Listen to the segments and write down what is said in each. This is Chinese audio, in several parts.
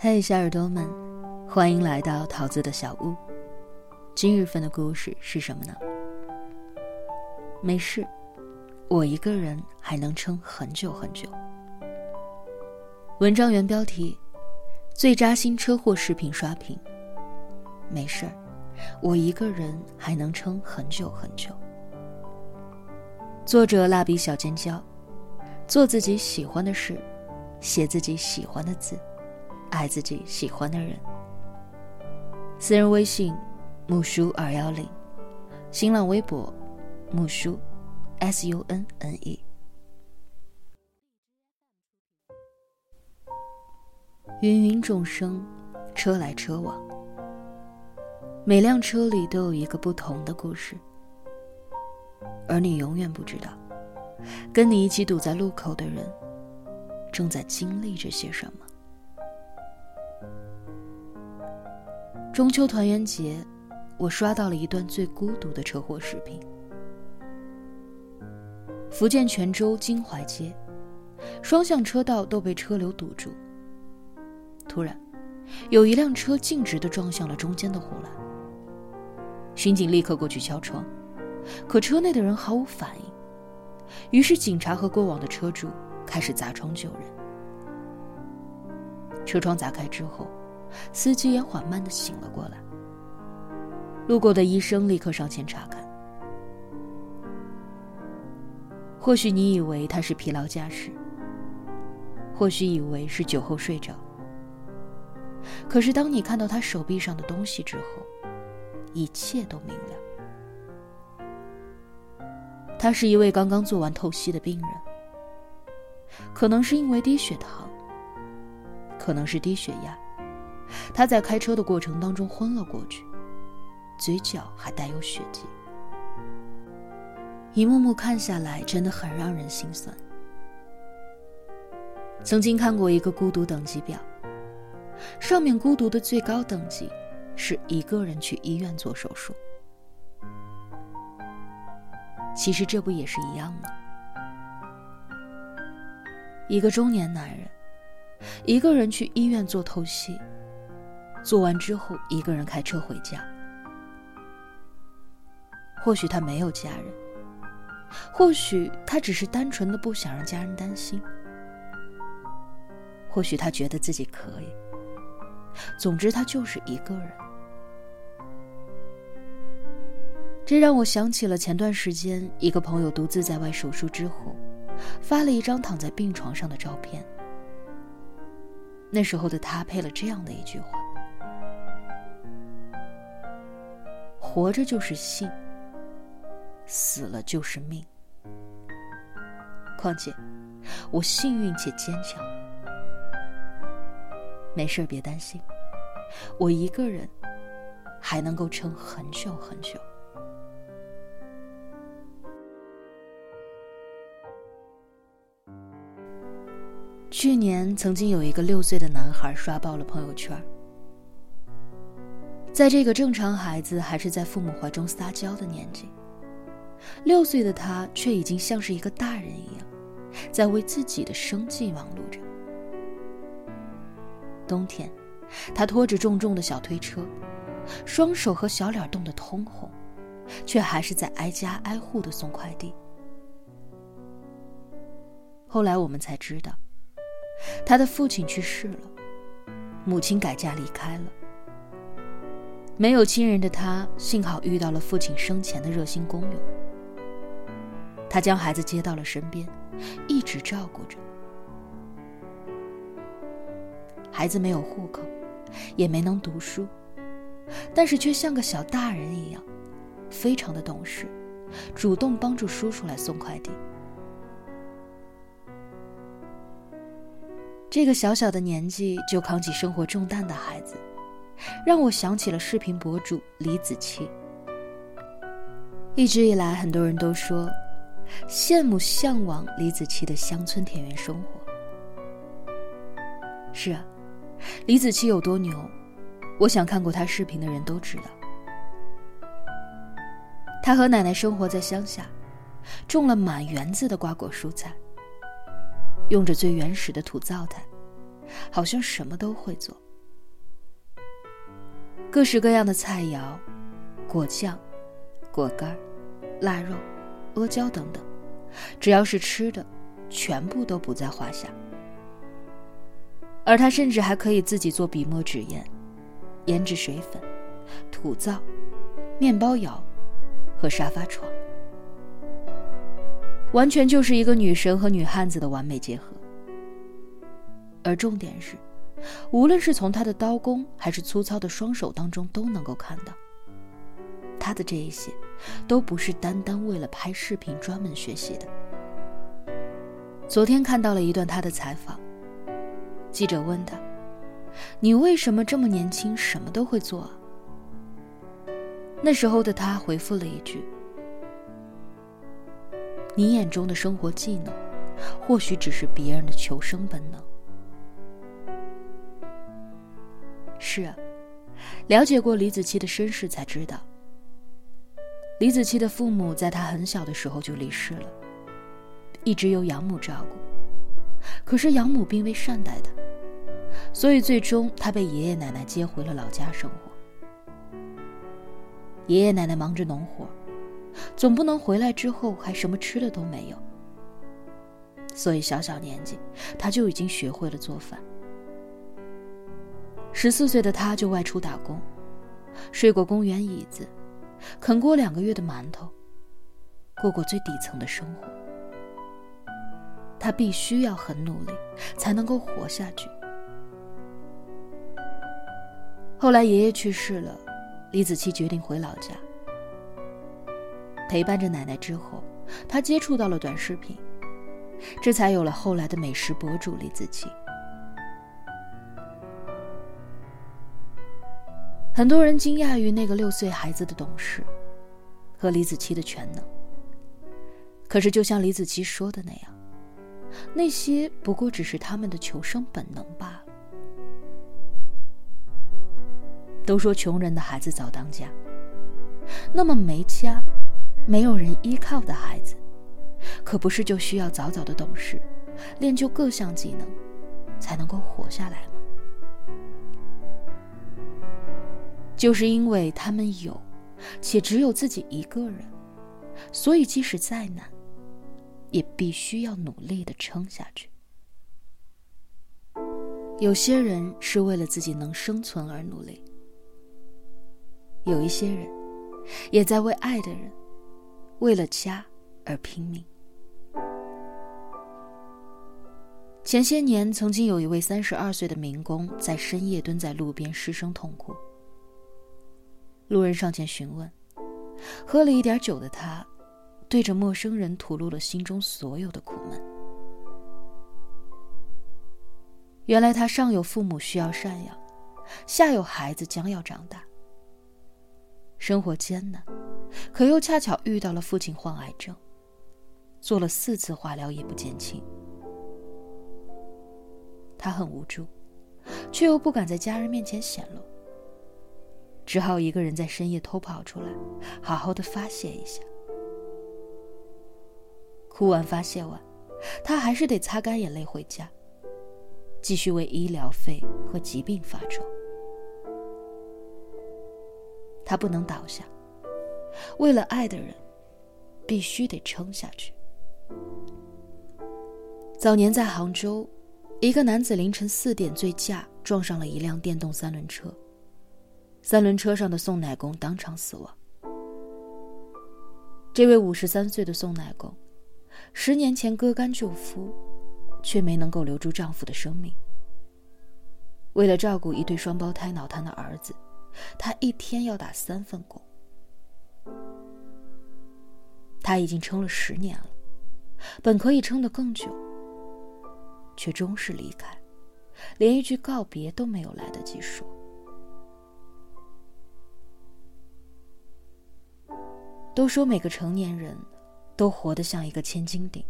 嘿，小耳朵们，欢迎来到桃子的小屋。今日份的故事是什么呢？没事，我一个人还能撑很久很久。文章原标题：最扎心车祸视频刷屏。没事儿，我一个人还能撑很久很久。作者：蜡笔小尖椒。做自己喜欢的事，写自己喜欢的字。爱自己喜欢的人。私人微信：木叔二幺零，新浪微博：木叔，S U N N E。芸芸众生，车来车往，每辆车里都有一个不同的故事，而你永远不知道，跟你一起堵在路口的人，正在经历着些什么。中秋团圆节，我刷到了一段最孤独的车祸视频。福建泉州金淮街，双向车道都被车流堵住。突然，有一辆车径直的撞向了中间的护栏。巡警立刻过去敲窗，可车内的人毫无反应。于是，警察和过往的车主开始砸窗救人。车窗砸开之后。司机也缓慢的醒了过来。路过的医生立刻上前查看。或许你以为他是疲劳驾驶，或许以为是酒后睡着。可是当你看到他手臂上的东西之后，一切都明了。他是一位刚刚做完透析的病人，可能是因为低血糖，可能是低血压。他在开车的过程当中昏了过去，嘴角还带有血迹。一幕幕看下来，真的很让人心酸。曾经看过一个孤独等级表，上面孤独的最高等级是一个人去医院做手术。其实这不也是一样吗？一个中年男人，一个人去医院做透析。做完之后，一个人开车回家。或许他没有家人，或许他只是单纯的不想让家人担心，或许他觉得自己可以。总之，他就是一个人。这让我想起了前段时间一个朋友独自在外手术之后，发了一张躺在病床上的照片。那时候的他配了这样的一句话。活着就是幸，死了就是命。况且，我幸运且坚强。没事别担心，我一个人还能够撑很久很久。去年曾经有一个六岁的男孩刷爆了朋友圈。在这个正常孩子还是在父母怀中撒娇的年纪，六岁的他却已经像是一个大人一样，在为自己的生计忙碌着。冬天，他拖着重重的小推车，双手和小脸冻得通红，却还是在挨家挨户的送快递。后来我们才知道，他的父亲去世了，母亲改嫁离开了。没有亲人的他，幸好遇到了父亲生前的热心工友。他将孩子接到了身边，一直照顾着。孩子没有户口，也没能读书，但是却像个小大人一样，非常的懂事，主动帮助叔叔来送快递。这个小小的年纪就扛起生活重担的孩子。让我想起了视频博主李子柒。一直以来，很多人都说羡慕、向往李子柒的乡村田园生活。是啊，李子柒有多牛，我想看过他视频的人都知道。他和奶奶生活在乡下，种了满园子的瓜果蔬菜，用着最原始的土灶台，好像什么都会做。各式各样的菜肴、果酱、果干、腊肉、阿胶等等，只要是吃的，全部都不在话下。而他甚至还可以自己做笔墨纸砚、胭脂水粉、土灶、面包窑和沙发床，完全就是一个女神和女汉子的完美结合。而重点是，无论是从他的刀工还是粗糙的双手当中，都能够看到，他的这一些都不是单单为了拍视频专门学习的。昨天看到了一段他的采访。记者问他：“你为什么这么年轻，什么都会做？”啊那时候的他回复了一句：“你眼中的生活技能，或许只是别人的求生本能。”是啊，了解过李子柒的身世才知道，李子柒的父母在他很小的时候就离世了，一直由养母照顾。可是养母并未善待他，所以最终他被爷爷奶奶接回了老家生活。爷爷奶奶忙着农活，总不能回来之后还什么吃的都没有。所以小小年纪他就已经学会了做饭。十四岁的他就外出打工，睡过公园椅子，啃过两个月的馒头，过过最底层的生活。他必须要很努力，才能够活下去。后来爷爷去世了，李子柒决定回老家，陪伴着奶奶之后，他接触到了短视频，这才有了后来的美食博主李子柒。很多人惊讶于那个六岁孩子的懂事，和李子柒的全能。可是，就像李子柒说的那样。那些不过只是他们的求生本能罢了。都说穷人的孩子早当家，那么没家、没有人依靠的孩子，可不是就需要早早的懂事，练就各项技能，才能够活下来吗？就是因为他们有，且只有自己一个人，所以即使再难。也必须要努力的撑下去。有些人是为了自己能生存而努力，有一些人也在为爱的人、为了家而拼命。前些年，曾经有一位三十二岁的民工在深夜蹲在路边失声痛哭，路人上前询问，喝了一点酒的他。对着陌生人吐露了心中所有的苦闷。原来他上有父母需要赡养，下有孩子将要长大，生活艰难，可又恰巧遇到了父亲患癌症，做了四次化疗也不减轻。他很无助，却又不敢在家人面前显露，只好一个人在深夜偷跑出来，好好的发泄一下。哭完发泄完，他还是得擦干眼泪回家，继续为医疗费和疾病发愁。他不能倒下，为了爱的人，必须得撑下去。早年在杭州，一个男子凌晨四点醉驾撞上了一辆电动三轮车，三轮车上的送奶工当场死亡。这位五十三岁的送奶工。十年前割肝救夫，却没能够留住丈夫的生命。为了照顾一对双胞胎脑瘫的儿子，她一天要打三份工。她已经撑了十年了，本可以撑得更久，却终是离开，连一句告别都没有来得及说。都说每个成年人。都活得像一个千斤顶，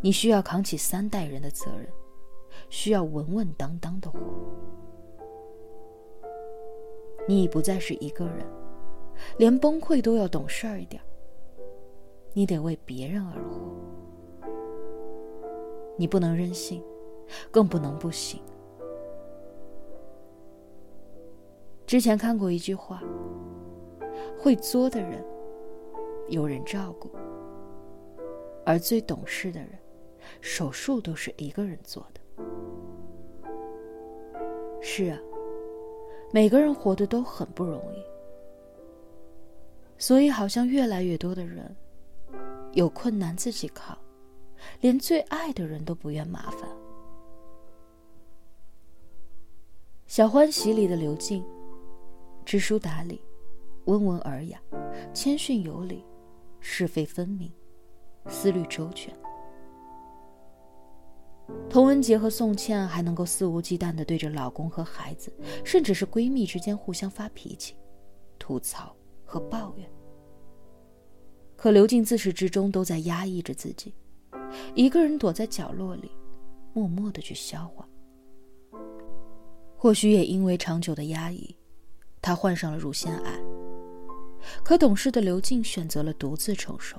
你需要扛起三代人的责任，需要稳稳当当的活。你已不再是一个人，连崩溃都要懂事儿一点。你得为别人而活，你不能任性，更不能不行。之前看过一句话：会作的人有人照顾，而最懂事的人，手术都是一个人做的。是啊，每个人活得都很不容易，所以好像越来越多的人有困难自己扛，连最爱的人都不愿麻烦。《小欢喜》里的刘静，知书达理，温文尔雅，谦逊有礼，是非分明，思虑周全。童文洁和宋茜还能够肆无忌惮地对着老公和孩子，甚至是闺蜜之间互相发脾气、吐槽和抱怨。可刘静自始至终都在压抑着自己，一个人躲在角落里，默默地去消化。或许也因为长久的压抑，她患上了乳腺癌。可懂事的刘静选择了独自承受。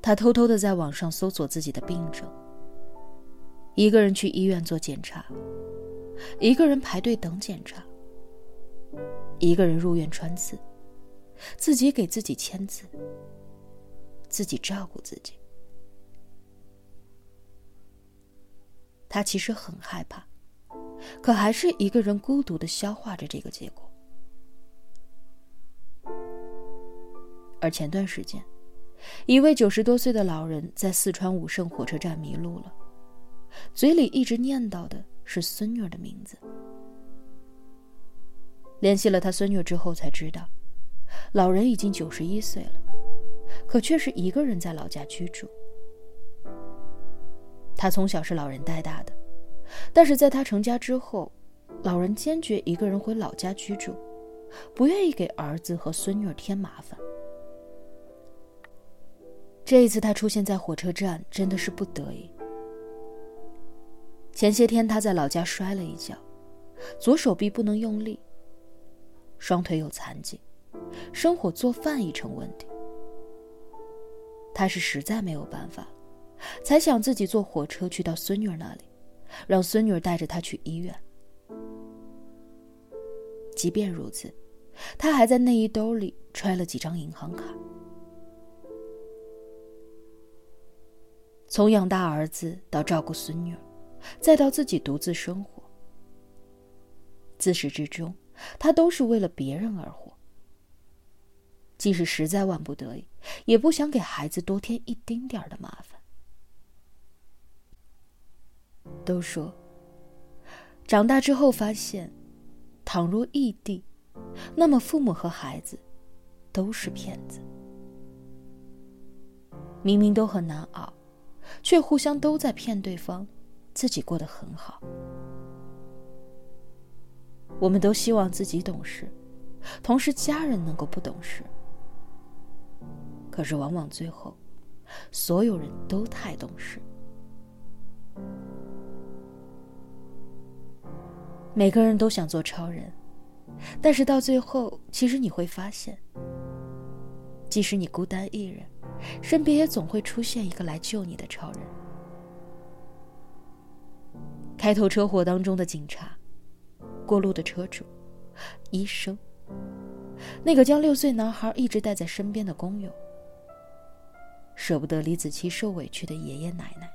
他偷偷的在网上搜索自己的病症，一个人去医院做检查，一个人排队等检查，一个人入院穿刺，自己给自己签字，自己照顾自己。他其实很害怕，可还是一个人孤独的消化着这个结果。而前段时间，一位九十多岁的老人在四川武胜火车站迷路了，嘴里一直念叨的是孙女的名字。联系了他孙女之后，才知道，老人已经九十一岁了，可却是一个人在老家居住。他从小是老人带大的，但是在他成家之后，老人坚决一个人回老家居住，不愿意给儿子和孙女添麻烦。这一次他出现在火车站，真的是不得已。前些天他在老家摔了一跤，左手臂不能用力，双腿有残疾，生火做饭已成问题。他是实在没有办法。才想自己坐火车去到孙女那里，让孙女带着他去医院。即便如此，他还在内衣兜里揣了几张银行卡。从养大儿子到照顾孙女，再到自己独自生活，自始至终，他都是为了别人而活。即使实在万不得已，也不想给孩子多添一丁点儿的麻烦。都说，长大之后发现，倘若异地，那么父母和孩子都是骗子。明明都很难熬，却互相都在骗对方，自己过得很好。我们都希望自己懂事，同时家人能够不懂事。可是往往最后，所有人都太懂事。每个人都想做超人，但是到最后，其实你会发现，即使你孤单一人，身边也总会出现一个来救你的超人。开头车祸当中的警察，过路的车主，医生，那个将六岁男孩一直带在身边的工友，舍不得李子柒受委屈的爷爷奶奶。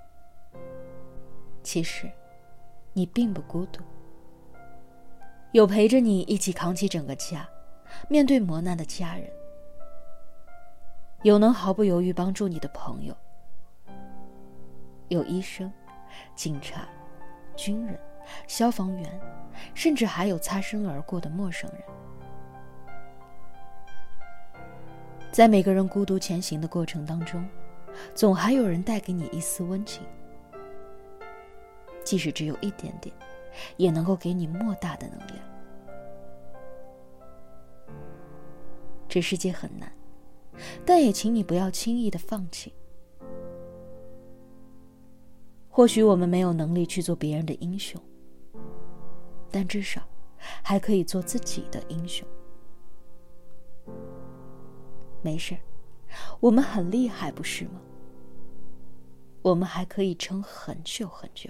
其实，你并不孤独。有陪着你一起扛起整个家，面对磨难的家人；有能毫不犹豫帮助你的朋友；有医生、警察、军人、消防员，甚至还有擦身而过的陌生人。在每个人孤独前行的过程当中，总还有人带给你一丝温情，即使只有一点点。也能够给你莫大的能量。这世界很难，但也请你不要轻易的放弃。或许我们没有能力去做别人的英雄，但至少还可以做自己的英雄。没事，我们很厉害，不是吗？我们还可以撑很久很久。